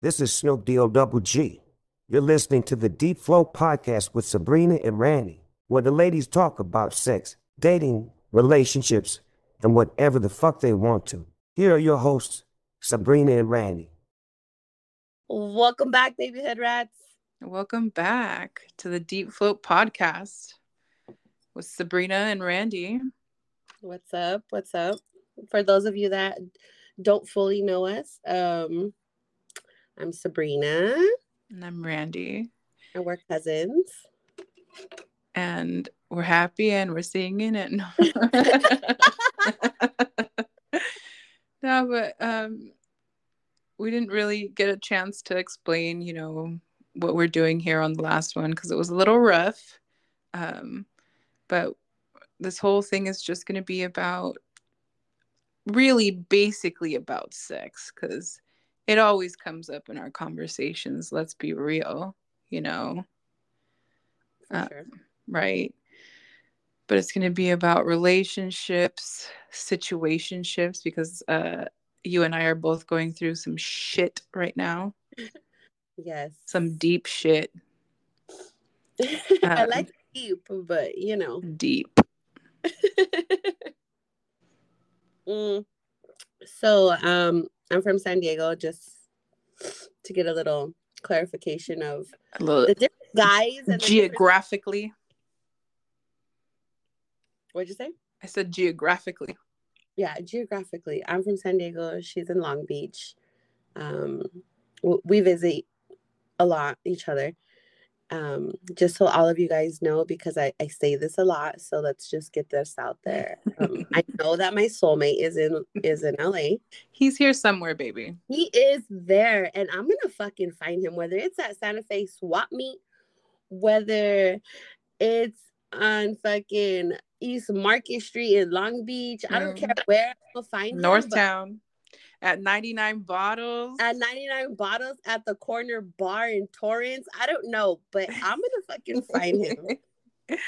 This is Snoop D-O double G. You're listening to the Deep Float podcast with Sabrina and Randy, where the ladies talk about sex, dating, relationships, and whatever the fuck they want to. Here are your hosts, Sabrina and Randy. Welcome back, babyhood rats. Welcome back to the Deep Float podcast with Sabrina and Randy. What's up? What's up? For those of you that don't fully know us, um, I'm Sabrina. And I'm Randy. And we're cousins. And we're happy and we're singing it. No, no but um, we didn't really get a chance to explain, you know, what we're doing here on the last one because it was a little rough. Um, but this whole thing is just going to be about really basically about sex because it always comes up in our conversations. Let's be real, you know. Uh, sure. Right. But it's going to be about relationships, situationships, because uh, you and I are both going through some shit right now. Yes. Some deep shit. I um, like deep, but you know. Deep. mm. So, um, I'm from San Diego, just to get a little clarification of a little the different guys and geographically. Different... What'd you say? I said geographically. Yeah, geographically. I'm from San Diego. She's in Long Beach. Um, we visit a lot each other um, just so all of you guys know because I, I say this a lot so let's just get this out there um, i know that my soulmate is in is in la he's here somewhere baby he is there and i'm gonna fucking find him whether it's at santa fe swap meet whether it's on fucking east market street in long beach i don't care mm. where i'll find him. northtown him, at 99 bottles. At 99 bottles at the corner bar in torrance. I don't know but i'm gonna fucking find him.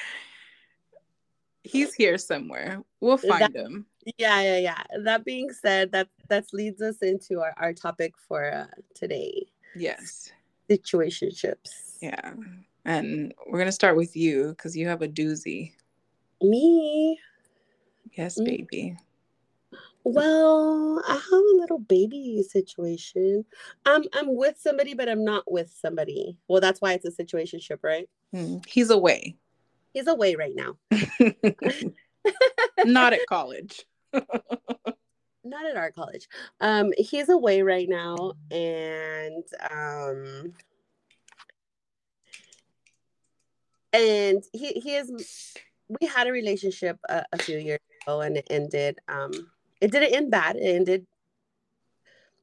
He's here somewhere. We'll find that, him. Yeah yeah yeah. That being said that that leads us into our, our topic for uh, today. Yes. Situationships. Yeah. And we're gonna start with you because you have a doozy. Me? Yes mm. baby well, I have a little baby situation. I'm I'm with somebody, but I'm not with somebody. Well, that's why it's a situationship, right? Hmm. He's away. He's away right now. not at college. not at our college. Um, he's away right now, and um, and he he is. We had a relationship a, a few years ago, and it ended. Um, it didn't end bad. It ended.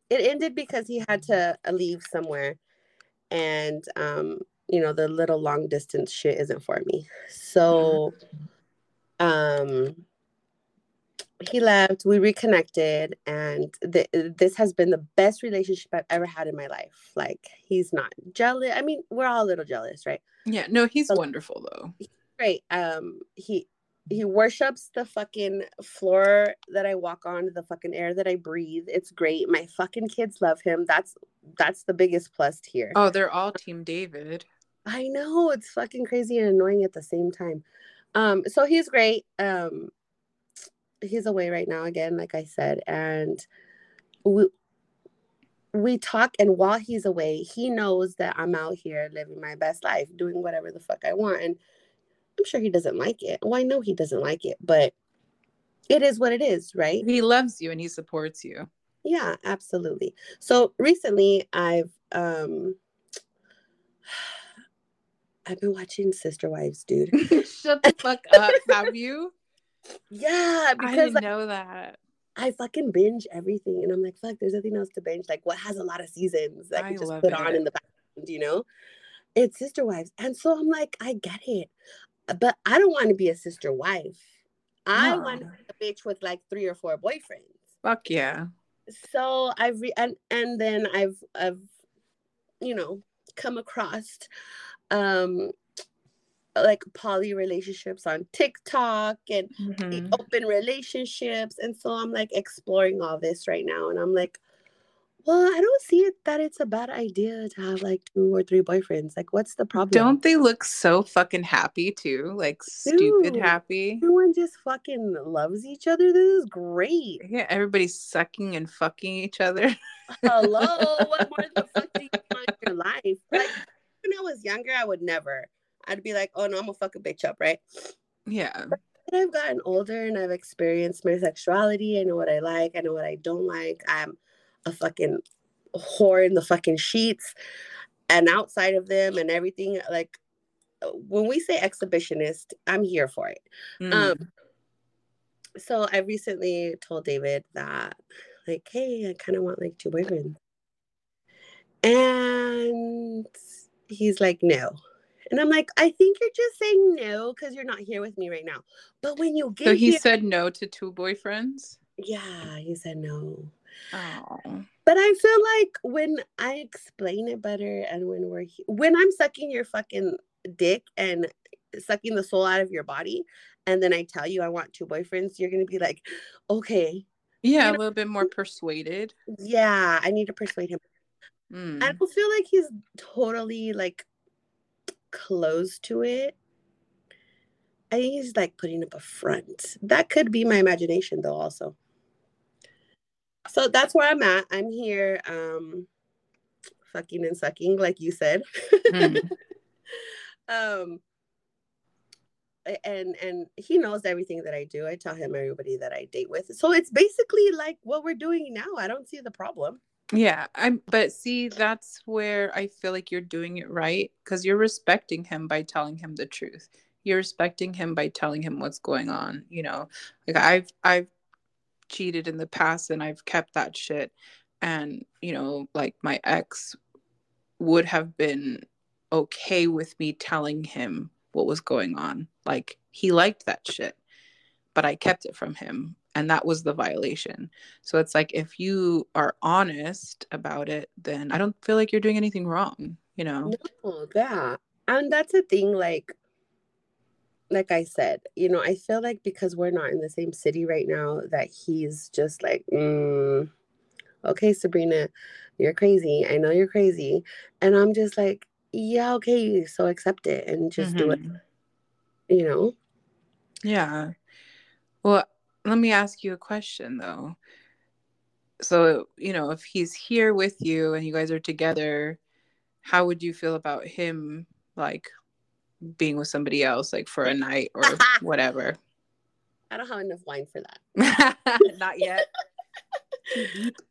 It ended because he had to uh, leave somewhere, and um, you know the little long distance shit isn't for me. So, um, he left. We reconnected, and th- this has been the best relationship I've ever had in my life. Like he's not jealous. I mean, we're all a little jealous, right? Yeah. No, he's wonderful though. Great. Um, he he worships the fucking floor that I walk on, the fucking air that I breathe. It's great. My fucking kids love him. That's that's the biggest plus here. Oh, they're all team David. I know it's fucking crazy and annoying at the same time. Um, so he's great. Um, he's away right now again, like I said, and we we talk. And while he's away, he knows that I'm out here living my best life, doing whatever the fuck I want, and I'm sure he doesn't like it. Well, I know he doesn't like it, but it is what it is, right? He loves you and he supports you. Yeah, absolutely. So recently I've um I've been watching Sister Wives, dude. Shut the fuck up. Have you? Yeah, because I didn't like, know that. I fucking binge everything and I'm like, fuck, there's nothing else to binge. Like what has a lot of seasons that I can just put it. on in the background, you know? It's Sister Wives. And so I'm like, I get it but I don't want to be a sister wife. I no. want a bitch with like three or four boyfriends. Fuck yeah. So I've re- and and then I've I've you know come across um like poly relationships on TikTok and mm-hmm. open relationships and so I'm like exploring all this right now and I'm like Well, I don't see it that it's a bad idea to have like two or three boyfriends. Like, what's the problem? Don't they look so fucking happy too? Like stupid happy. Everyone just fucking loves each other. This is great. Yeah, everybody's sucking and fucking each other. Hello, what more the fuck do you want in your life? Like when I was younger, I would never. I'd be like, oh no, I'm gonna fuck a bitch up, right? Yeah. But I've gotten older and I've experienced my sexuality. I know what I like. I know what I don't like. I'm a fucking whore in the fucking sheets and outside of them and everything. Like when we say exhibitionist, I'm here for it. Mm. Um, so I recently told David that, like, hey, I kind of want like two boyfriends. And he's like, no. And I'm like, I think you're just saying no because you're not here with me right now. But when you get so he here, said no to two boyfriends. yeah, he said no. Oh. But I feel like when I explain it better and when we're he- when I'm sucking your fucking dick and sucking the soul out of your body, and then I tell you I want two boyfriends, you're gonna be like, okay, Yeah, You a little bit more persuaded. yeah, I need to persuade him. Mm. I don't feel like he's totally like close to it. I think he's like putting up a front. That could be my imagination though, also. So that's where I'm at. I'm here, um, fucking and sucking, like you said. Mm. um and and he knows everything that I do. I tell him everybody that I date with. So it's basically like what we're doing now. I don't see the problem. Yeah, I'm but see that's where I feel like you're doing it right cuz you're respecting him by telling him the truth. You're respecting him by telling him what's going on, you know. Like I've I've cheated in the past and I've kept that shit and you know like my ex would have been okay with me telling him what was going on. Like he liked that shit, but I kept it from him and that was the violation. So it's like if you are honest about it, then I don't feel like you're doing anything wrong, you know. No, yeah. And that's a thing, like like I said, you know, I feel like because we're not in the same city right now, that he's just like, mm, okay, Sabrina, you're crazy. I know you're crazy. And I'm just like, yeah, okay, so accept it and just do it, Mhm. you know? Yeah. Well, let me ask you a question though. So, you know, if he's here with you and you guys are together, how would you feel about him like being with somebody else like for a night or whatever? I don't have enough wine for that. Not yet.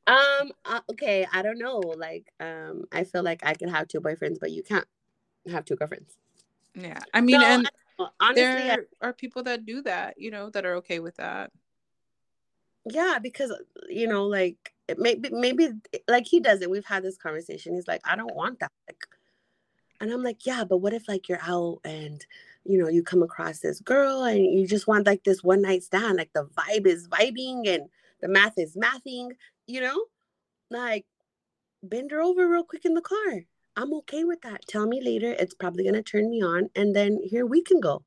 Um, uh, okay, I don't know. Like, um, I feel like I could have two boyfriends, but you can't have two girlfriends. Yeah. I mean, No, and Well, honestly, I- there are people that do that, you know, that are okay with that. yeah, because you know, like maybe maybe like he doesn't. We've had this conversation. He's like, I don't want that. Like, and I'm like, yeah, but what if like you're out and you know you come across this girl and you just want like this one night stand, like the vibe is vibing and the math is mathing, you know, like bend her over real quick in the car. I'm okay with that. Tell me later. It's probably gonna turn me on, and then here we can go.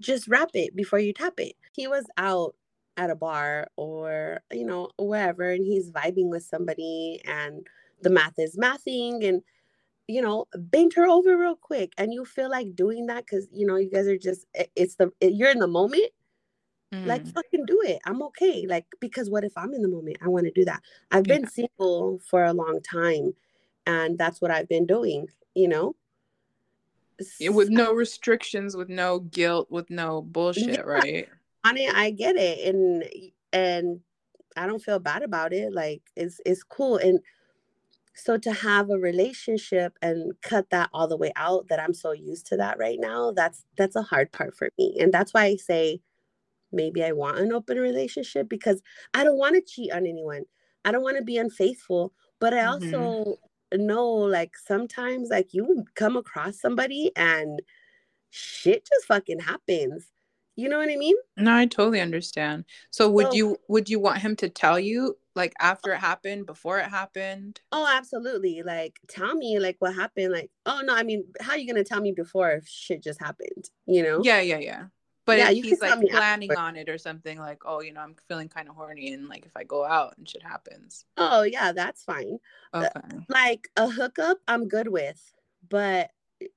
Just wrap it before you tap it. He was out at a bar or you know wherever, and he's vibing with somebody, and the math is mathing, and you know bend her over real quick, and you feel like doing that because you know you guys are just it's the you're in the moment. Like Mm. fucking do it. I'm okay. Like because what if I'm in the moment? I want to do that. I've been single for a long time, and that's what I've been doing. You know. Yeah, with no restrictions, with no guilt, with no bullshit, right? Honey, I get it, and and I don't feel bad about it. Like it's it's cool, and so to have a relationship and cut that all the way out, that I'm so used to that right now. That's that's a hard part for me, and that's why I say maybe I want an open relationship because I don't want to cheat on anyone. I don't want to be unfaithful, but I Mhm. also know like sometimes like you come across somebody and shit just fucking happens. You know what I mean? No, I totally understand. So would So- you would you want him to tell you like after it happened, before it happened? Oh, absolutely. Like tell me like what happened. Like, oh no, I mean, how are you gonna tell me before if shit just happened? You know? Yeah, yeah, yeah. But Yeah, if he's like planning afterwards. on it or something like, oh, you know, I'm feeling kind of horny and like if I go out and shit happens. Oh yeah, that's fine. Uh, Okay. Like a hookup, I'm good with, but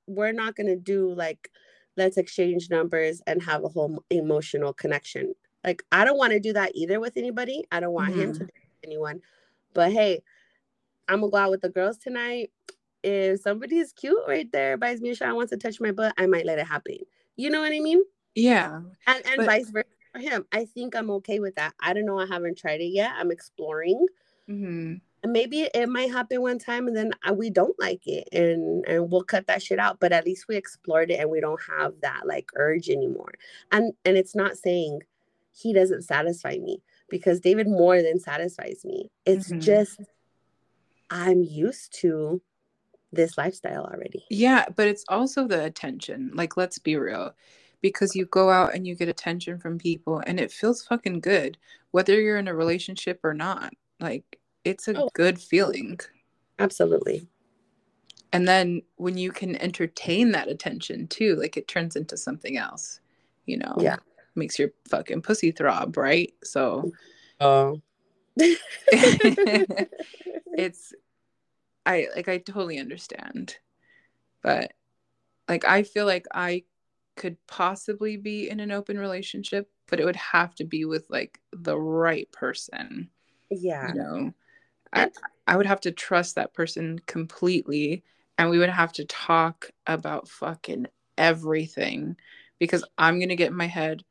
we're not gonna do like let's exchange numbers and have a whole emotional connection. Like I don't want to do that either with anybody. I don't want him to anyone. But hey, I'm gonna go out with the girls tonight. If somebody's cute right there, buys me a shot, wants to touch my butt, I might let it happen. You know what I mean? Yeah. And and But- vice versa for him. I think I'm okay with that. I don't know. I haven't tried it yet. I'm exploring. hmm And maybe it might happen one time and then uh, we don't like it and and we'll cut that shit out. But at least we explored it and we don't have that like urge anymore. And and it's not saying he doesn't satisfy me because David more than satisfies me. It's Mhm. just I'm used to this lifestyle already. Yeah, but it's also the attention. Like, let's be real. Because you go out and you get attention from people and it feels fucking good, whether you're in a relationship or not. Like, it's a Oh. good feeling. Absolutely. And then when you can entertain that attention too, like it turns into something else, you know? Yeah. Makes your fucking pussy throb, right? So Oh. it's, I like, I totally understand. But like, I feel like I could possibly be in an open relationship, but it would have to be with like the right person. yeah. you know I, would have to trust that person completely and we would have to talk about fucking everything because i'm going to get in my head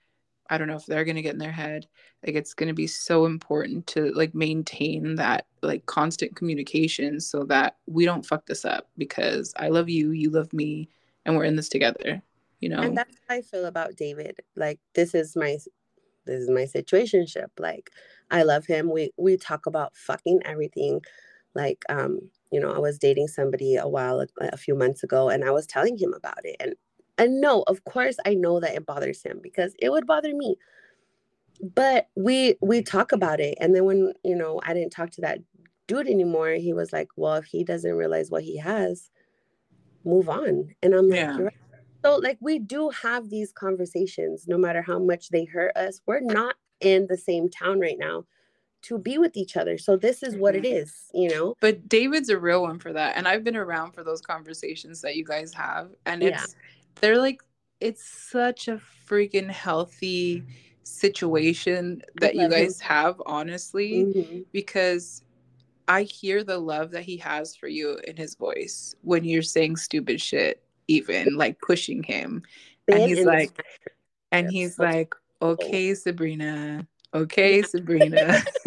i don't know if they're going to get in their head like it's going to be so important to like maintain that like constant communication so that we don't fuck this up because i love you you love me and we're in this together you know and that's how I feel about David. Like this is my this is my situationship. Like I love him. We we talk about fucking everything. Like um, you know, I was dating somebody a while a few months ago and I was telling him about it. And and no, of course I know that it bothers him because it would bother me. But we we talk about it. And then when, you know, I didn't talk to that dude anymore, he was like, Well, if he doesn't realize what he has, move on. And I'm like, Yeah. You're right. So like we do have these conversations no matter how much they hurt us. We're not in the same town right now to be with each other. So this is what it is, you know? But David's a real one for that. And I've been around for those conversations that you guys have. And Yeah. it's, they're like, it's such a freaking healthy situation that you love him. guys have, honestly, Mhm. because I hear the love that he has for you in his voice when you're saying stupid shit, even like pushing him. And he's like, and he's like, okay, Sabrina. Okay, Sabrina.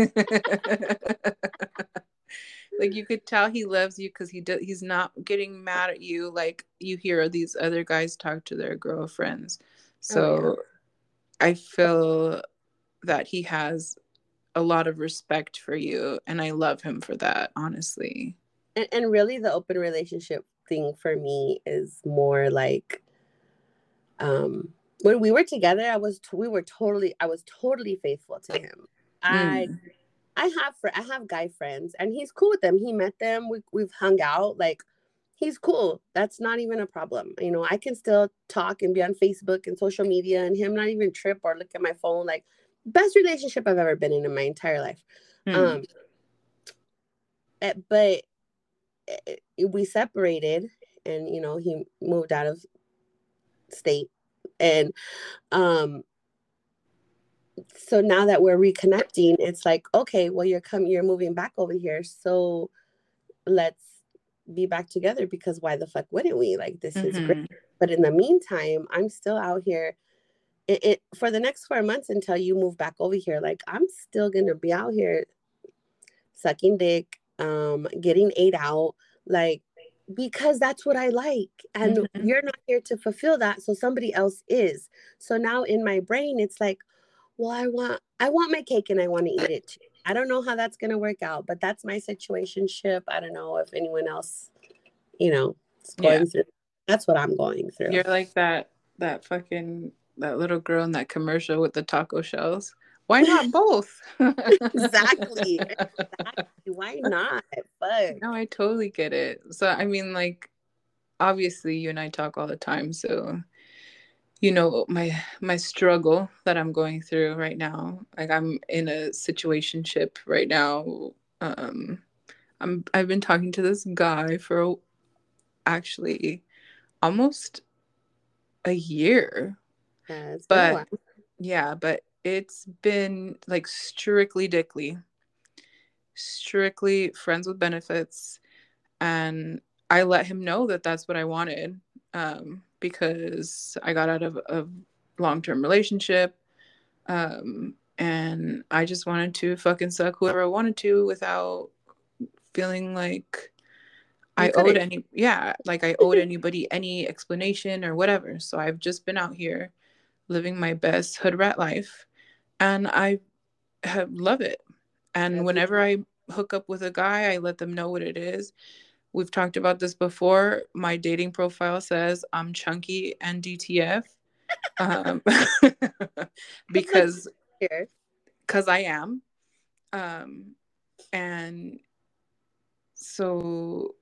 like you could tell he loves you because he do- he's not getting mad at you like you hear these other guys talk to their girlfriends. Oh, so I feel that he has a lot of respect for you and I love him for that, honestly. and, and really the open relationship thing for me is more like um when we were together i was we were totally i was totally faithful to him. I Mm. i have fr- i have guy friends and he's cool with them. He met them. We, we've hung out. Like he's cool. That's not even a problem. You know i can still talk and be on facebook and social media and him not even trip or look at my phone. Like best relationship i've ever been in in my entire life. Mm. um eh, but eh, we separated and you know he moved out of state. And um so now that we're reconnecting it's like okay well you're coming you're moving back over here. So let's be back together because why the fuck wouldn't we? Like this is great. Mhm. but in the meantime i'm still out here. It, it for the next four months until you move back over here like i'm still gonna be out here sucking dick um getting ate out like because that's what i like and Mhm. you're not here to fulfill that so somebody else is so now in my brain it's like well i want i want my cake and i want to eat it too i don't know how that's gonna work out but that's my situation ship i don't know if anyone else you know is going Yeah. through that's what i'm going through You're like that that fucking that little girl in that commercial with the taco shells. Why not both? exactly. Exactly. Why not? Fuck No, I totally get it. So I mean like obviously you and I talk all the time, so you know my my struggle that i'm going through right now like i'm in a situationship right now. Um i'm i've been talking to this guy for actually almost a year. Yeah, it's been a but yeah but it's been like strictly dickly. Strictly friends with benefits. And i let him know that that's what i wanted um, because i got out of a long-term relationship um, and i just wanted to fucking suck whoever i wanted to without feeling like You i owed any yeah like i owed anybody any explanation or whatever. So i've just been out here living my best hood rat life and i have, love it and That's whenever I hook up with a guy, I let them know what it is. We've talked about this before. My dating profile says I'm chunky and DTF. Um, because because I am. Um, and so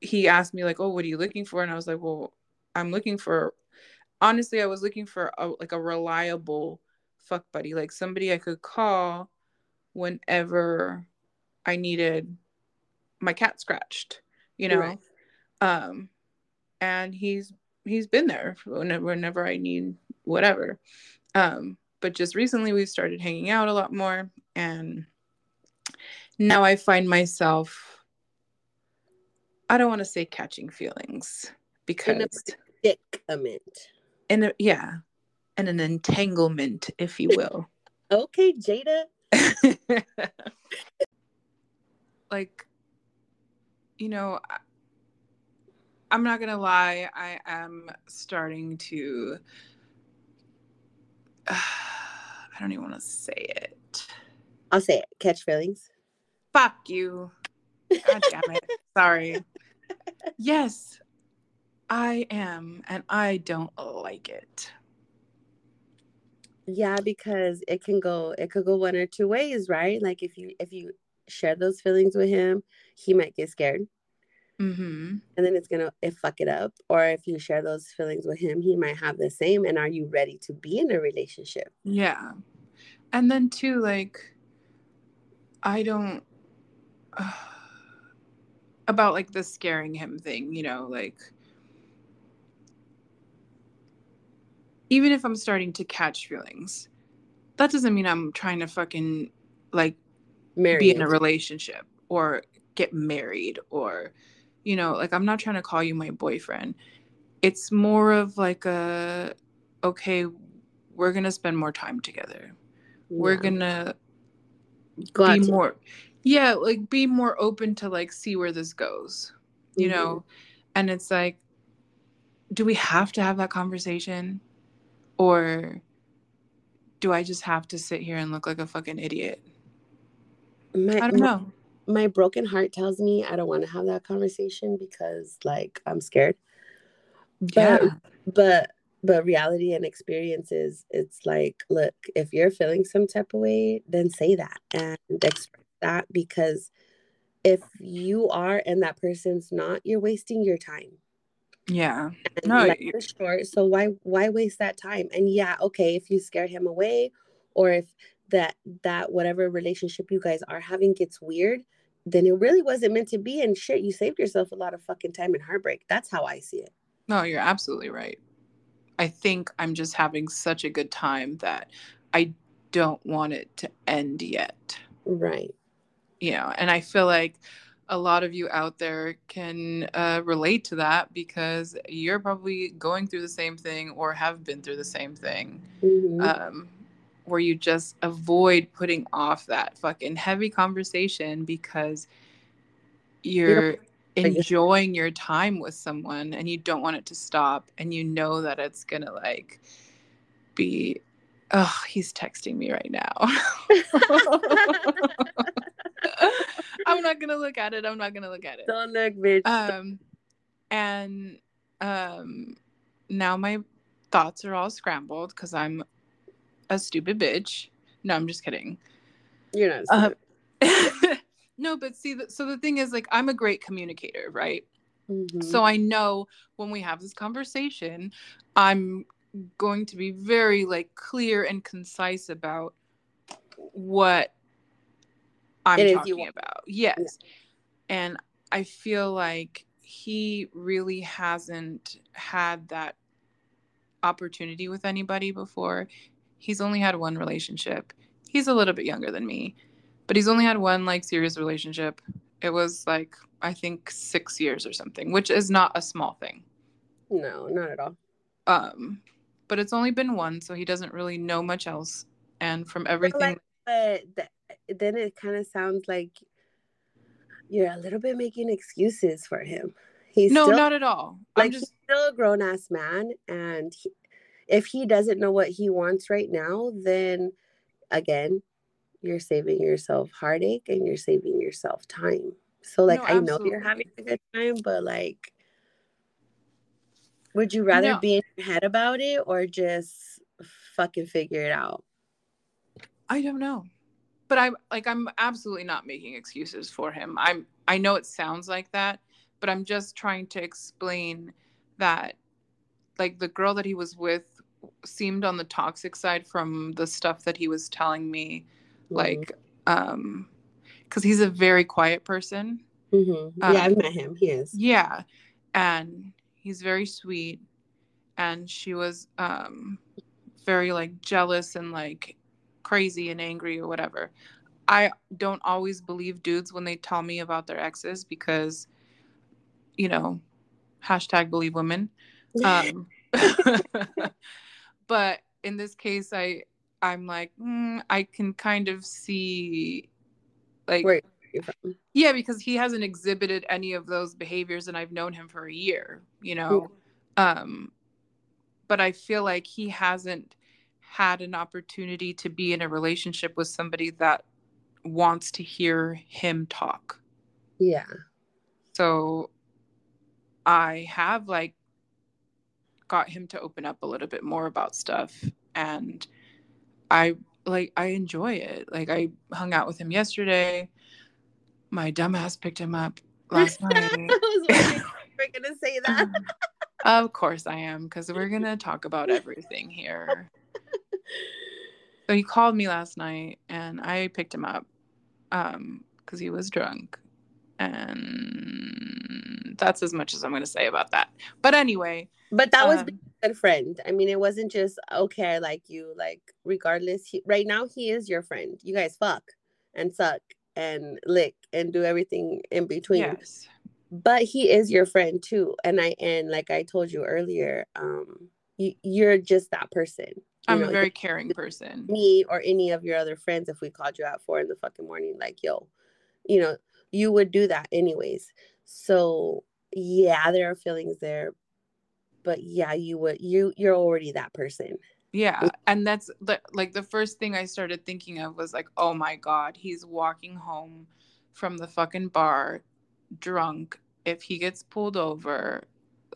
he asked me like, "Oh, what are you looking for?" And I was like, "Well, I'm looking for honestly, I was looking for a, like a reliable fuck buddy, like somebody I could call whenever I needed my cat scratched, you know. Right. Um, and he's he's been there whenever whenever I need whatever. Um, but just recently we've started hanging out a lot more, and now I find myself. I don't want to say catching feelings because Predicament. in a, yeah, and an entanglement, if you will. Okay, Jada. like you know I- i'm not gonna lie i am starting to i don't even want to say it I'll say it. Catch feelings. fuck you god damn it sorry yes i am and i don't like it Yeah, because it can go it could go one or two ways, right? Like if you if you share those feelings with him, he might get scared mm-hmm and then it's gonna it fuck it up. Or if you share those feelings with him, he might have the same. And are you ready to be in a relationship? Yeah. And then too, like, I don't about like the scaring him thing, you know, like even if I'm starting to catch feelings, that doesn't mean I'm trying to fucking like Marry be in a relationship or get married or you know, like I'm not trying to call you my boyfriend. It's more of like a okay, we're going to spend more time together. We're going to be to- more yeah like be more open to like see where this goes you Mhm. know and it's like do we have to have that conversation or do i just have to sit here and look like a fucking idiot? My, i don't my- know. my broken heart tells me I don't want to have that conversation because like I'm scared. But yeah. but but reality and experiences it's like look if you're feeling some type of way then say that and express that because if you are and that person's not you're wasting your time yeah. No, is short so why why waste that time? And yeah okay if you scare him away or if that that whatever relationship you guys are having gets weird then it really wasn't meant to be and shit you saved yourself a lot of fucking time and heartbreak. That's how i see it. No you're absolutely right. I think i'm just having such a good time that i don't want it to end yet. Right. You know and i feel like a lot of you out there can uh, relate to that because you're probably going through the same thing or have been through the same thing Mhm. um, where you just avoid putting off that fucking heavy conversation because you're enjoying your time with someone and you don't want it to stop and you know that it's gonna like be oh he's texting me right now i'm not gonna look at it i'm not gonna look at it Don't look, bitch. um and um now my thoughts are all scrambled because i'm a stupid bitch no i'm just kidding You're not. uh, no but see the, so the thing is like i'm a great communicator right Mhm. so i know when we have this conversation i'm going to be very like clear and concise about what I'm It is you talking about. Yes. And I feel like he really hasn't had that opportunity with anybody before. He's only had one relationship. He's a little bit younger than me, but he's only had one like serious relationship. It was like I think 6 years or something, which is not a small thing. No, not at all. Um but it's only been one, so he doesn't really know much else. And from everything like- But th- then it kind of sounds like you're a little bit making excuses for him. He's No, still, not at all. like I'm just still a grown ass man, and he, if he doesn't know what he wants right now, then again, you're saving yourself heartache and you're saving yourself time. So like No, I know you're having a good time, but like would you rather No. be in your head about it or just fucking figure it out? I don't know. But I'm like I'm absolutely not making excuses for him. I'm I know it sounds like that, but I'm just trying to explain that like the girl that he was with seemed on the toxic side from the stuff that he was telling me like um cuz he's a very quiet person. Mhm. yeah, um, I've met him. He is. Yeah. And he's very sweet and she was um very like jealous and like crazy and angry or whatever. I don't always believe dudes when they tell me about their exes because you know, hashtag believe women. Um but in this case I I'm like mm, I can kind of see like Where yeah, because he hasn't exhibited any of those behaviors and I've known him for a year, you know. Um but I feel like he hasn't had an opportunity to be in a relationship with somebody that wants to hear him talk. Yeah. So I have like got him to open up a little bit more about stuff and I like I enjoy it. Like I hung out with him yesterday. My dumbass picked him up last I night. was wondering if gonna say that. Um, of course I am because we're gonna talk about everything here. So he called me last night and I picked him up um because he was drunk. And that's as much as I'm gonna say about that. But anyway, But that was um, a good friend. I mean, it wasn't just okay. I like you. Like, regardless, he, right now he is your friend. You guys fuck and suck and lick and do everything in between. yes. But he is your friend too. And I and like I told you earlier, um, you, you're just that person. I'm know, a very caring person. me or any of your other friends if we called you at four in the fucking morning like yo you know you would do that anyways so yeah there are feelings there but yeah you would you you're already that person Yeah. And that's the, like the first thing I started thinking of was like, oh my God, he's walking home from the fucking bar drunk. If he gets pulled over,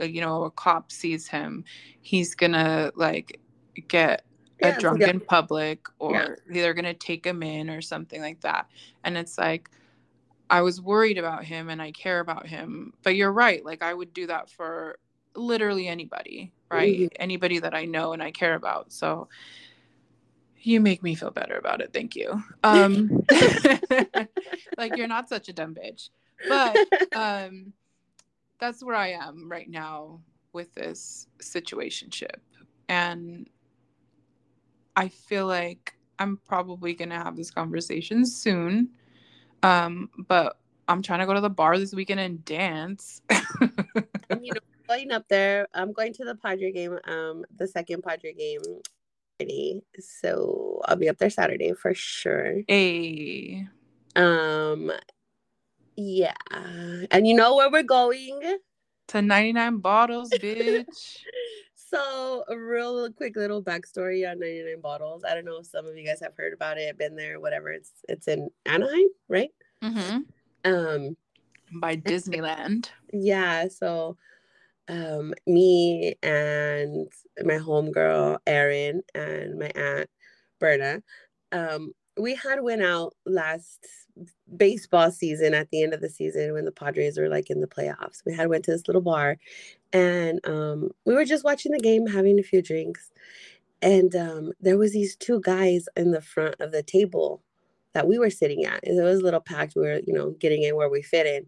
uh, you know, a cop sees him, he's gonna like get Yeah, a drunk yeah. in public or Yeah. they're gonna take him in or something like that. And it's like, I was worried about him and I care about him. But you're right. Like, I would do that for literally anybody, right? Mhm. Anybody that I know and I care about. So you make me feel better about it. Thank you. Um, like, you're not such a dumb bitch. But um, that's where I am right now with this situationship. And I feel like I'm probably going to have this conversation soon. Um, but I'm trying to go to the bar this weekend and dance. you know going up there i'm going to the padre game um the second padre game Friday. so i'll be up there saturday for sure a um yeah and you know where we're going to 99 bottles, bitch. So, a real quick little backstory on 99 bottles. I don't know if some of you guys have heard about it, been there, whatever. It's it's in Anaheim, right? hmm Um, By Disneyland. yeah. So, um, me and my homegirl Erin and my aunt Berna, um, we had went out last baseball season at the end of the season when the Padres were like in the playoffs. We had went to this little bar and um we were just watching the game, having a few drinks. And um there was these two guys in the front of the table that we were sitting at. And it was a little packed. We were, you know, getting in where we fit in.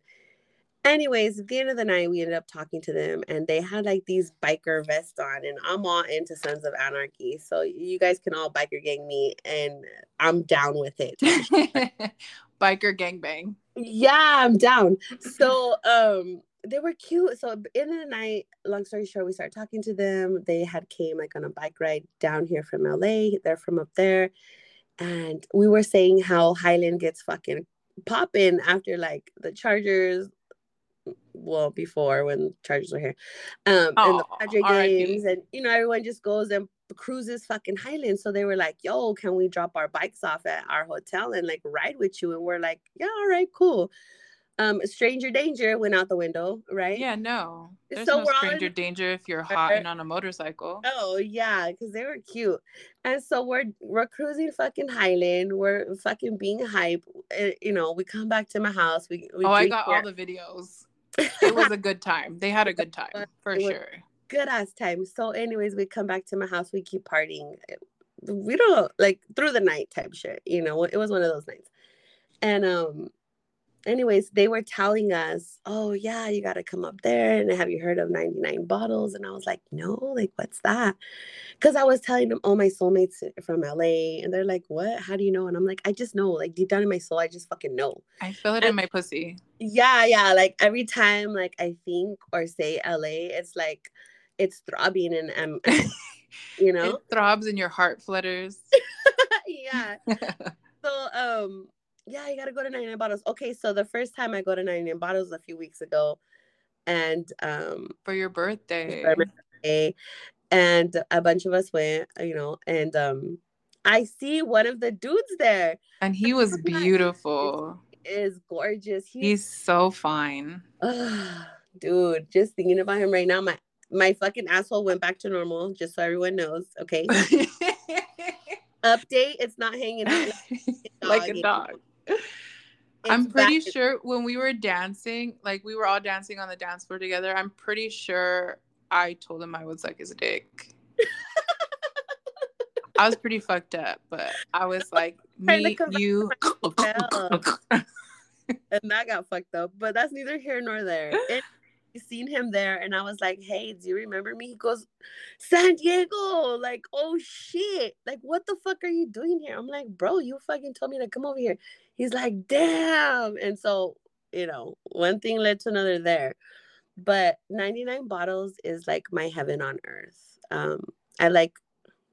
Anyways, at the end of the night, we ended up talking to them, and they had like these biker vests on, and I'm all into Sons of Anarchy, so you guys can all biker gang me, and I'm down with it. biker gang bang. Yeah, I'm down. So, um, they were cute. So, in the night, long story short, we started talking to them. They had came like on a bike ride down here from LA. They're from up there, and we were saying how Highland gets fucking popping after like the Chargers well before when Chargers were here, um, oh, and the Padre games, and you know everyone just goes and cruises fucking Highland. So they were like, "Yo, can we drop our bikes off at our hotel and like ride with you?" And we're like, "Yeah, all right, cool." Um, stranger danger went out the window, right? Yeah, no. There's so no stranger in- danger if you're hot and on a motorcycle. Oh yeah, because they were cute, and so we're we're cruising fucking Highland. We're fucking being hype. Eh, you know, we come back to my house. We, we oh, I got here. all the videos it was a good time. They had a good time for sure. Good ass time. So, anyways, we come back to my house. We keep partying. We don't like through the night type shit. You know, it was one of those nights. And um, anyways, they were telling us, oh, yeah, you got to come up there. And have you heard of 99 bottles? And I was like, no, like, what's that? Because I was telling them, oh, my soulmates from LA. And they're like, what? How do you know? And I'm like, I just know, like, deep down in my soul, I just fucking know. I feel it and, in my pussy. Yeah, yeah. Like, every time, like, I think or say LA, it's like, it's throbbing and, um, you know, it throbs and your heart flutters. yeah. so, um, yeah, you gotta go to 99 bottles. Okay, so the first time I go to 99 bottles a few weeks ago, and um for your birthday. For birthday and a bunch of us went, you know, and um I see one of the dudes there. And he was beautiful. Is gorgeous. He's, He's so fine. dude, just thinking about him right now, my my fucking asshole went back to normal, just so everyone knows. Okay. Update, it's not hanging out like a dog. I'm pretty sure when we were dancing, like we were all dancing on the dance floor together, I'm pretty sure I told him I would suck his dick. I was pretty fucked up, but I was like, me, you. and that got fucked up, but that's neither here nor there. It, seen him there and I was like, Hey, do you remember me? He goes, San Diego. Like, oh shit. Like, what the fuck are you doing here? I'm like, bro, you fucking told me to come over here. He's like, damn. And so, you know, one thing led to another there. But 99 bottles is like my heaven on earth. Um, I like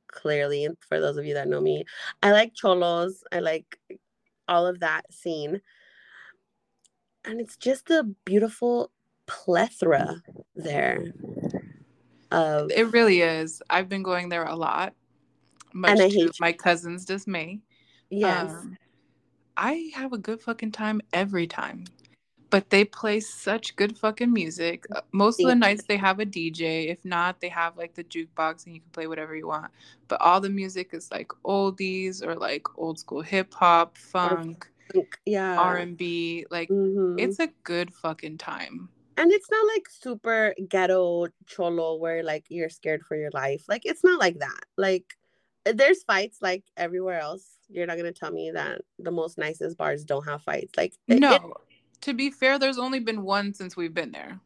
clearly, for those of you that know me, I like cholos. I like all of that scene. And it's just a beautiful plethora there of it really is. I've been going there a lot much and I to my cousin's dismay. Yes. Um, i have a good fucking time every time but they play such good fucking music. Uh, most of the nights they have a dj if not they have like the jukebox and you can play whatever you want. But all the music is like oldies or like old school hip-hop funk yeah. R&b like mm-hmm. it's a good fucking time and it's not like super ghetto cholo where like you're scared for your life. Like it's not like that. Like eh, there's fights like everywhere else. You're not going to tell me that the most nicest bars don't have fights. Like no. it, to be fair there's only been one since we've been there.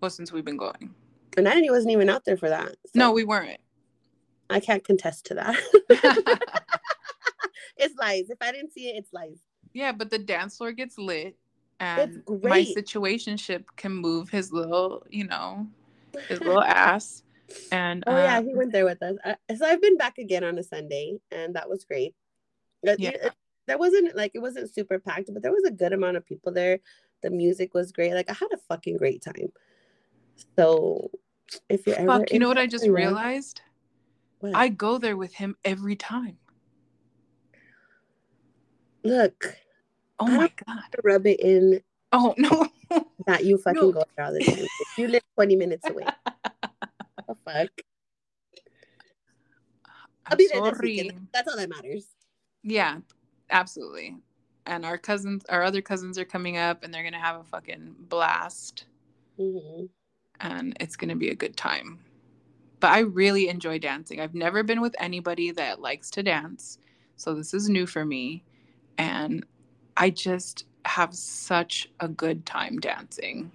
Well since we've been going. And i wasn't even out there for that so no we weren't. I can't contest to that. It's lies. If i didn't see it it's lies. Yeah but the dance floor gets lit and my situationship can move his little, you know, his little ass. And oh um, yeah, he went there with us. Uh, so I've been back again on a Sunday, and that was great. It, yeah. It, there wasn't like it wasn't super packed, but there was a good amount of people there. The music was great. Like I had a fucking great time. So if you're Fuck, you know what I just realized? What? I go there with him every time. Look, Oh my god! Rub it in. Oh no! That you fucking no. go there all the time. you live twenty minutes away. the fuck? I'll be there this. That's all that matters. Yeah, absolutely. And our cousins, our other cousins are coming up and they're going to have a fucking blast. hmm And it's going to be a good time. But I really enjoy dancing. I've never been with anybody that likes to dance. So this is new for me. And I just have such a good time dancing.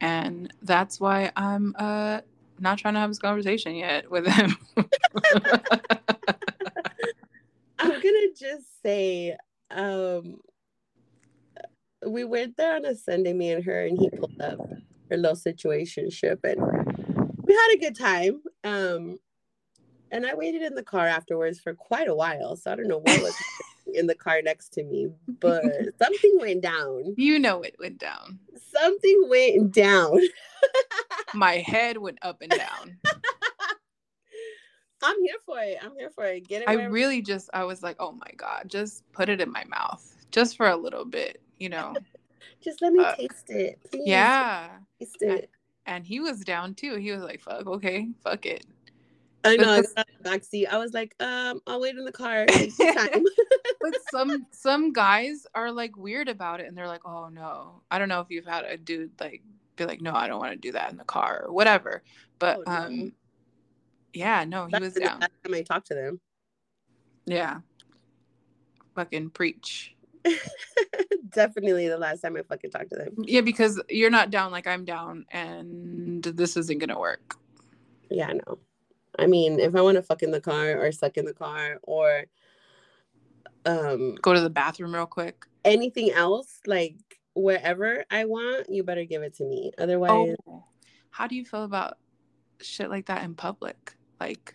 And that's why I'm uh, not trying to have this conversation yet with him. I'm gonna just say, um, we went there on a Sunday, me and her, and he pulled up her little situation ship and we had a good time. Um, and I waited in the car afterwards for quite a while, so I don't know what was in the car next to me, but something went down. you know it went down. Something went down. My head went up and down. I'm here for it. I'm here for it. Get it. I wherever- really just I was like, "Oh my god, just put it in my mouth just for a little bit, you know." just let me uh, taste it. Please. yeah. Taste it. And he was down too. He was like, "Fuck, okay, fuck it." I know. I got in the back seat. I was like, um, I'll wait in the car. Time. But some some guys are like weird about it and they're like, "Oh no." I don't know if you've had a dude like be like, "No, I don't want to do that in the car" or whatever. But Oh, no. um yeah, no, he That's was the down. last time I talked to them. Yeah. Fucking preach. Definitely the last time I fucking talked to them. Yeah, because you're not down like I'm down and this isn't going to work. Yeah, no. I mean, if I want to fuck in the car or suck in the car or um Go to the bathroom real quick. anything else, like wherever I want, you better give it to me. Otherwise, Oh, how do you feel about shit like that in public? Like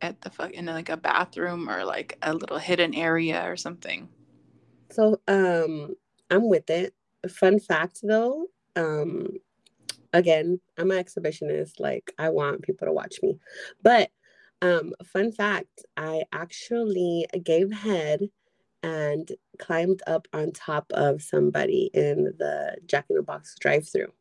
at the fuck in like a bathroom or like a little hidden area or something. So um I'm with it. Fun fact though, um again, I'm an exhibitionist, like I want people to watch me. But um fun fact, I actually gave head and climbed up on top of somebody in the Jack in the Box drive-through.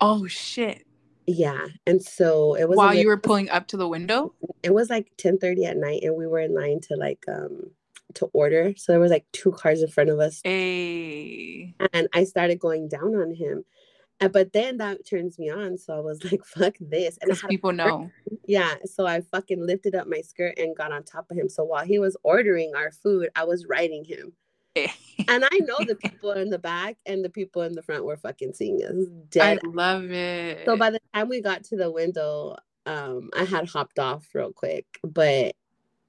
Oh shit. Yeah. And so it was While lit- you were pulling up to the window? it was like 10 30 at night and we were in line to like um to order. So there was like two cars in front of us Hey. and I started going down on him. But then that turns me on. So I was like, fuck this. And people know. Yeah. So I fucking lifted up my skirt and got on top of him. So while he was ordering our food, I was riding him. And I know the people in the back and the people in the front were fucking seeing us I love it. So by the time we got to the window, um, I had hopped off real quick. But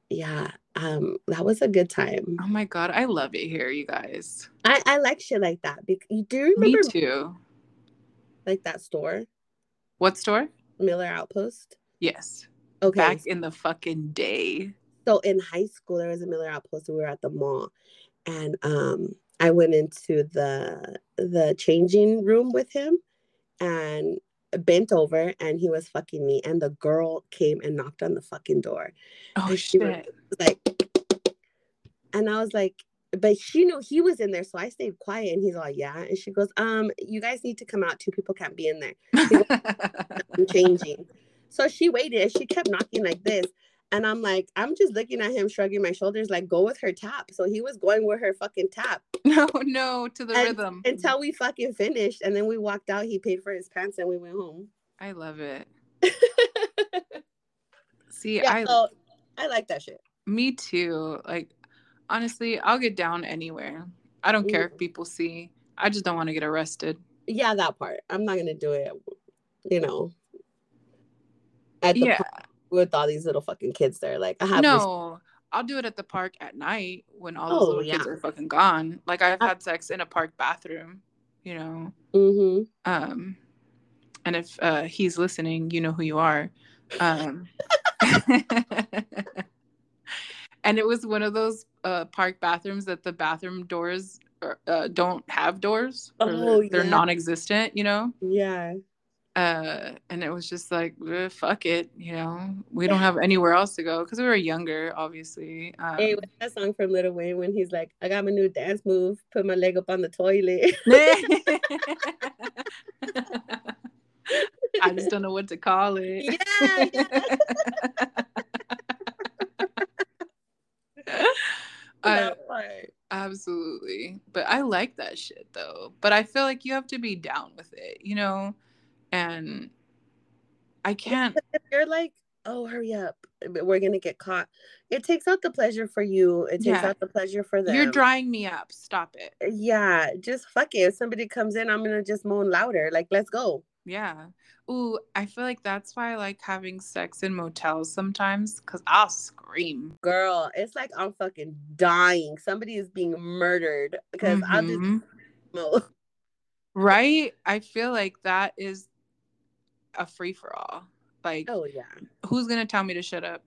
yeah, um, that was a good time. oh my god, I love it here, you guys. I, I like shit like that. Because you do Me remember too. Like that store, What store? Miller Outpost? Yes. Okay. Back in the fucking day. so in high school there was a Miller Outpost. and We were at the mall, and um, I went into the the changing room with him, and bent over, and he was fucking me. And the girl came and knocked on the fucking door. Oh she was shit. like, and I was like, but she knew he was in there, so I stayed quiet. And he's all, yeah. And she goes, um, you guys need to come out. Two people can't be in there. I'm changing. So she waited and she kept knocking like this. And I'm like, I'm just looking at him, shrugging my shoulders, like, go with her tap. So he was going with her fucking tap no, no, to the And- rhythm. until we fucking finished. And then we walked out. He paid for his pants and we went home. I love it. See, yeah, I so I like that shit. me too. Like honestly, I'll get down anywhere. I don't care if people see. I just don't want to get arrested. Yeah, that part. I'm not gonna do it, you know. At the Yeah. park with all these little fucking kids there. Like I have this No, I'll do it at the park at night when all those Oh, little kids are fucking gone. Like I've had sex in a park bathroom, you know. hmm Um, and if uh, he's listening, you know who you are. Um, and it was one of those uh, park bathrooms that the bathroom doors are, uh, don't have doors. or Oh, they're yeah. non-existent, you know. Yeah. Uh, and it was just like, "Eh, fuck it, you know. We don't have anywhere else to go because we were younger, obviously. Um, Hey, what's that song from Lil Wayne when he's like, I got my new dance move, put my leg up on the toilet. I just don't know what to call it. yeah, yeah. Uh, But I like that shit though. But I feel like you have to be down with it, you know? And I can't. If you're like, oh, hurry up, we're gonna get caught. It takes out the pleasure for you. It takes Yeah. out the pleasure for them. You're drying me up. Stop it. Yeah, just fuck it. If somebody comes in, I'm gonna just moan louder. Like, let's go. Yeah. Ooh, I feel like that's why I like having sex in motels sometimes because I'll scream. Girl, it's like I'm fucking dying. Somebody is being murdered because I'll just Mhm. Right? I feel like that is a free for all. Like, Oh yeah. who's going to tell me to shut up?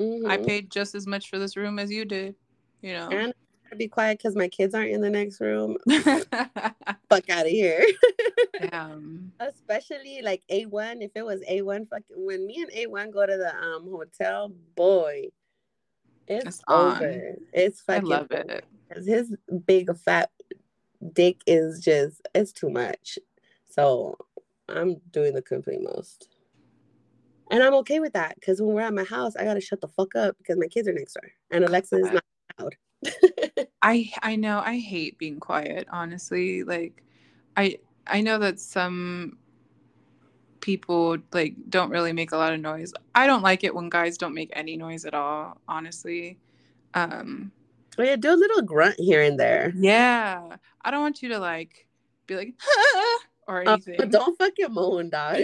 I Mhm. paid just as much for this room as you did, you know? And Gotta be quiet because my kids aren't in the next room. Fuck out of here. Damn. Especially like A1. If it was A1, fucking when me and A1 go to the um hotel, boy, it's, It's on. over. It's I love it. 'Cause his big fat dick is just it's too much. So I'm doing the complete most. And I'm okay with that because when we're at my house, I gotta shut the fuck up because my kids are next door. And Alexa is not. I I know I hate being quiet, honestly. Like I I know that some people like don't really make a lot of noise. I don't like it when guys don't make any noise at all, honestly. Um Oh, yeah, do a little grunt here and there. yeah. I don't want you to like be like or Uh, anything. but don't fucking moan, dog.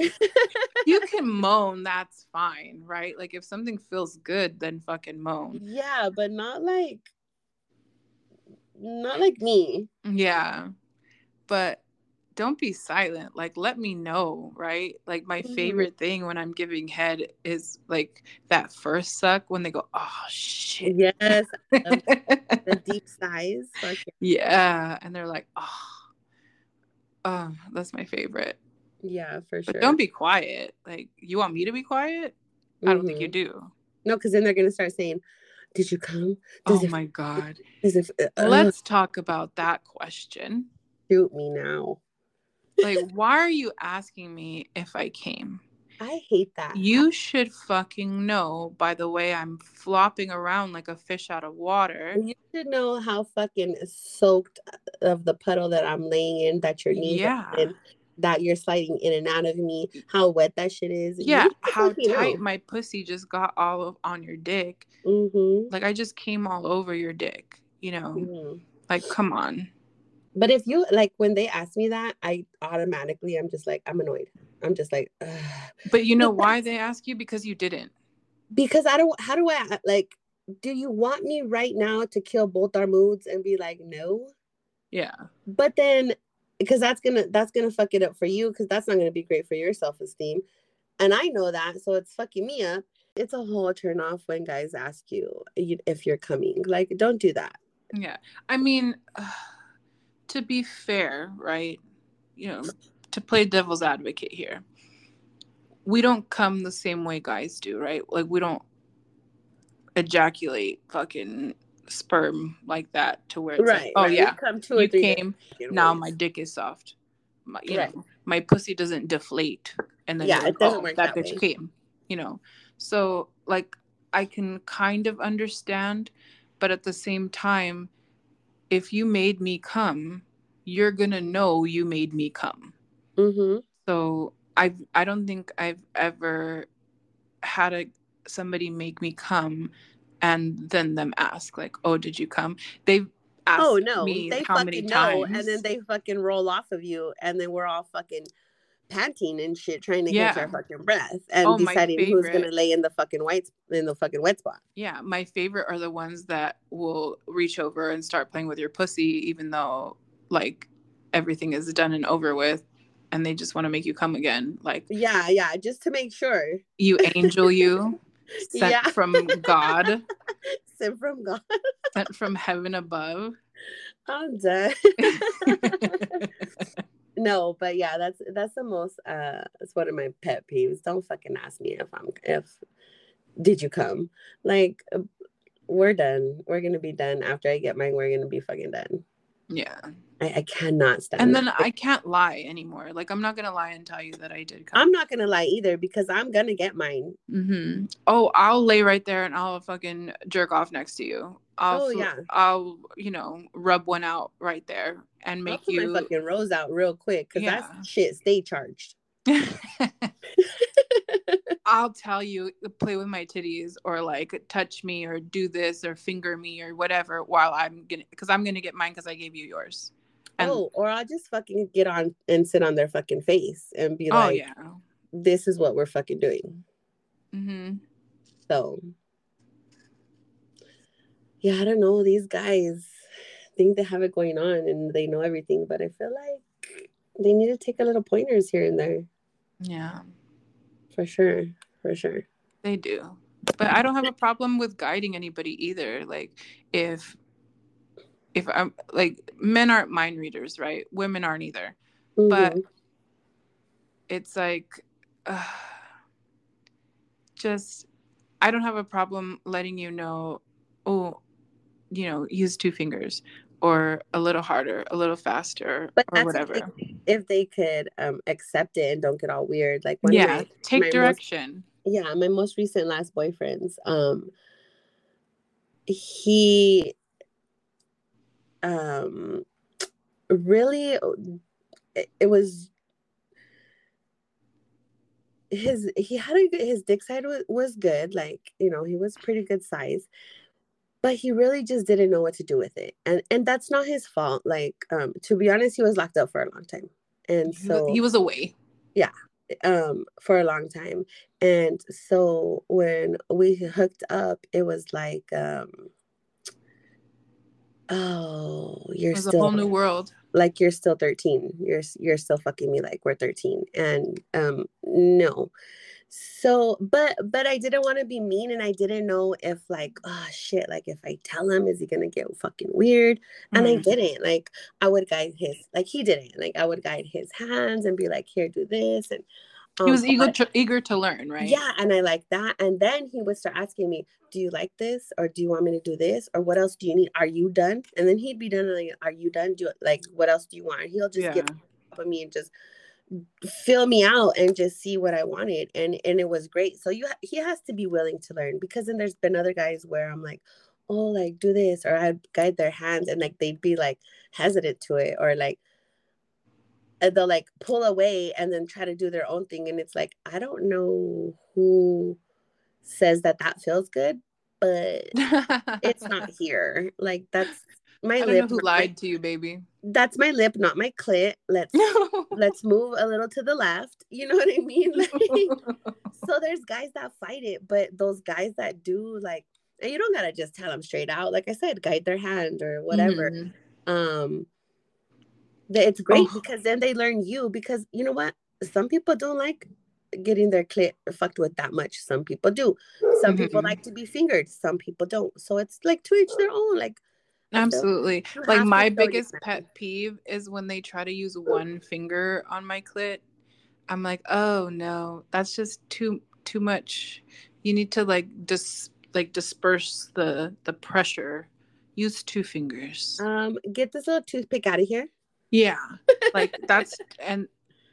you can moan, that's fine, right? Like if something feels good, then fucking moan. yeah, but not like not like me. Yeah. But don't be silent. Like let me know, right? Like my Mhm. favorite thing when I'm giving head is like that first suck when they go, "Oh shit." Yes, the deep sighs. Yeah, and they're like, "Oh." Oh, that's my favorite. yeah, for sure. But don't be quiet. Like you want me to be quiet? I don't think you Mhm. do. No, because then they're gonna start saying, "Did you come? Oh it, my god. it uh, Let's talk about that question. shoot me now?" Like why are you asking me if I came? I hate that. You should fucking know by the way I'm flopping around like a fish out of water. You should know how fucking soaked of the puddle that I'm laying in, that your knees Yeah. are in, that you're sliding in and out of me, how wet that shit is. Yeah, how tight my pussy just got all of, on your dick. Mm-hmm. Like I just came all over your dick, you know? Like come on. But if you like when they ask me that, I automatically I'm just like I'm annoyed. I'm just like Ugh. But you know why they ask you because you didn't. because I don't. How do I like? Do you want me right now to kill both our moods and be like no? Yeah. But then because that's gonna that's gonna fuck it up for you because that's not gonna be great for your self esteem, and I know that, so it's fucking me up. It's a whole turn off when guys ask you- if you're coming. Like, don't do that. Yeah. I mean, to be fair, right? You know, to play devil's advocate here. We don't come the same way guys do, right? Like we don't ejaculate fucking sperm like that to where it's like, oh right. Yeah, come two you came. Now ways. my dick is soft. My, you Right. know, my pussy doesn't deflate, and then Yeah, like, it doesn't oh, work that that bitch way. came. You know, so like I can kind of understand, but at the same time, if you made me come, you're gonna know you made me come. Mhm. So I I don't think I've ever had a somebody make me come and then them ask like, "Oh, did you come?" They've oh, asked Oh no, they how many fucking know, times. and then they fucking roll off of you, and then we're all fucking panting and shit, trying to catch Yeah. our fucking breath, and Oh, deciding who's gonna lay in the fucking white in the fucking wet spot. yeah, my favorite are the ones that will reach over and start playing with your pussy, even though like everything is done and over with, and they just want to make you come again. Like Yeah, yeah, just to make sure. you angel, you sent Yeah. from God, Sent from God. sent from heaven above. I'm done. no, but yeah, that's that's the most uh it's one of my pet peeves. Don't fucking ask me if I'm if did you come? Like uh, we're done. We're gonna be done after I get mine. We're gonna be fucking done. yeah, I, I cannot stand. And that. then I can't lie anymore. Like I'm not gonna lie and tell you that I did come. I'm not gonna lie either because I'm gonna get mine. Mm-hmm. Oh, I'll lay right there and I'll fucking jerk off next to you. I'll, Oh, fl- yeah. I'll, you know, rub one out right there and I'll make put you. fucking rose out real quick because Yeah. that shit stay charged. I'll tell you, play with my titties or like touch me or do this or finger me or whatever while I'm gonna, because I'm gonna get mine because I gave you yours. And, oh, or I'll just fucking get on and sit on their fucking face and be like, oh like, yeah. "This is what we're fucking doing." hmm So, yeah, I don't know. These guys think they have it going on and they know everything, but I feel like they need to take a little pointers here and there Yeah, for sure. For sure. they do. But I don't have a problem with guiding anybody either. Like if if I'm like men aren't mind readers, right? Women aren't either. But Mhm. it's like uh, just I don't have a problem letting you know, oh, you know, use two fingers or a little harder, a little faster, But or whatever. if they, if they could um, accept it and don't get all weird. Like one Yeah, my, take my most- direction. yeah, my most recent last boyfriends, um, he um really it, was his he had a good his dick side was, was good like you know he was pretty good size but he really just didn't know what to do with it. And and that's not his fault. Like um to be honest he was locked up for a long time. And so he was away. Yeah, um for a long time. And so when we hooked up it was like um oh you're was a still whole new world. like you're still 13 you're you're still fucking me like we're 13 and um no. So but but i didn't want to be mean and i didn't know if like oh shit like if i tell him is he gonna get fucking weird? And i Mhm. didn't. Like i would guide his like he didn't. Like i would guide his hands and be like here do this. And he was um, eager to, eager to learn, right? yeah, and I like that. And then he would start asking me, "Do you like this, or do you want me to do this, or what else do you need? Are you done?" And then he'd be done. Like, "Are you done? Do you, like what else do you want?" And he'll just Yeah. get up me and just fill me out and just see what I wanted, and and it was great. So you ha- he has to be willing to learn because then there's been other guys where I'm like, "Oh, like do this," or I'd guide their hands, and like they'd be like hesitant to it, or like and they'll like pull away and then try to do their own thing and it's like i don't know who says that that feels good but it's not here. Like that's my lip who not my- lied to you, baby. that's my lip not my clit. Let's let's move a little to the left. You know what i mean? Like, so there's guys that fight it but those guys that do like and you don't gotta just tell them straight out. Like i said guide their hand or whatever. Mhm. um it's great Oh. because then they learn you because you know what some people don't like getting their clit fucked with that much some people do some people Mhm. like to be fingered some people don't so it's like to each their own like Absolutely. Like my biggest pet peeve is when they try to use one finger on my clit. I'm like, "Oh no, that's just too too much. You need to like dis like disperse the the pressure. Use two fingers." um get this little toothpick out of here Yeah. Like that's and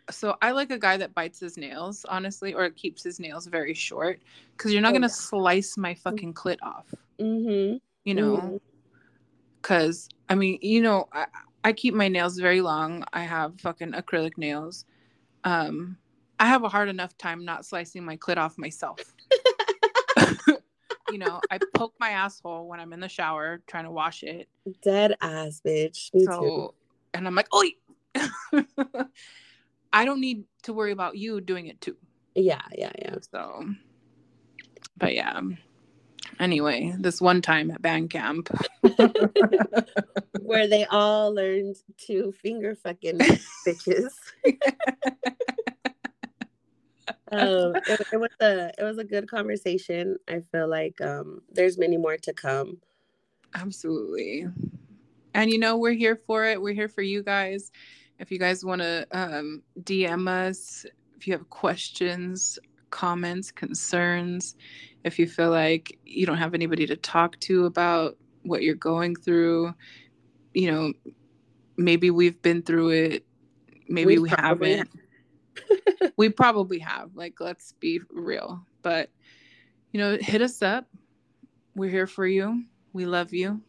so I like a guy that bites his nails, honestly, or keeps his nails very short cuz you're not Oh, going to yeah. slice my fucking clit off, mm-hmm you know? Mhm. Cuz I mean, you know, I I keep my nails very long. I have fucking acrylic nails. Um I have a hard enough time not slicing my clit off myself. you know, I poke my asshole when I'm in the shower trying to wash it. dead ass bitch me too so and I'm like, "Oi." I don't need to worry about you doing it too. yeah yeah yeah So, but yeah. Anyway, this one time at band camp, where they all learned to finger fucking bitches um it, it was a it was a good conversation i feel like um there's many more to come absolutely. And you know, we're here for it. We're here for you guys. If you guys want to um, DM us, if you have questions, comments, concerns, if you feel like you don't have anybody to talk to about what you're going through, you know, maybe we've been through it. Maybe We we, haven't. we probably have. Like, let's be real. But, you know, hit us up. We're here for you. We love you.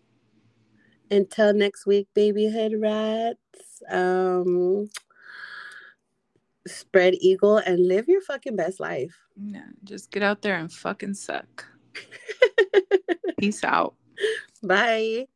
Until next week, baby hood rats. Um, spread eagle and live your fucking best life. Yeah, just get out there and fucking suck. Peace out. Bye.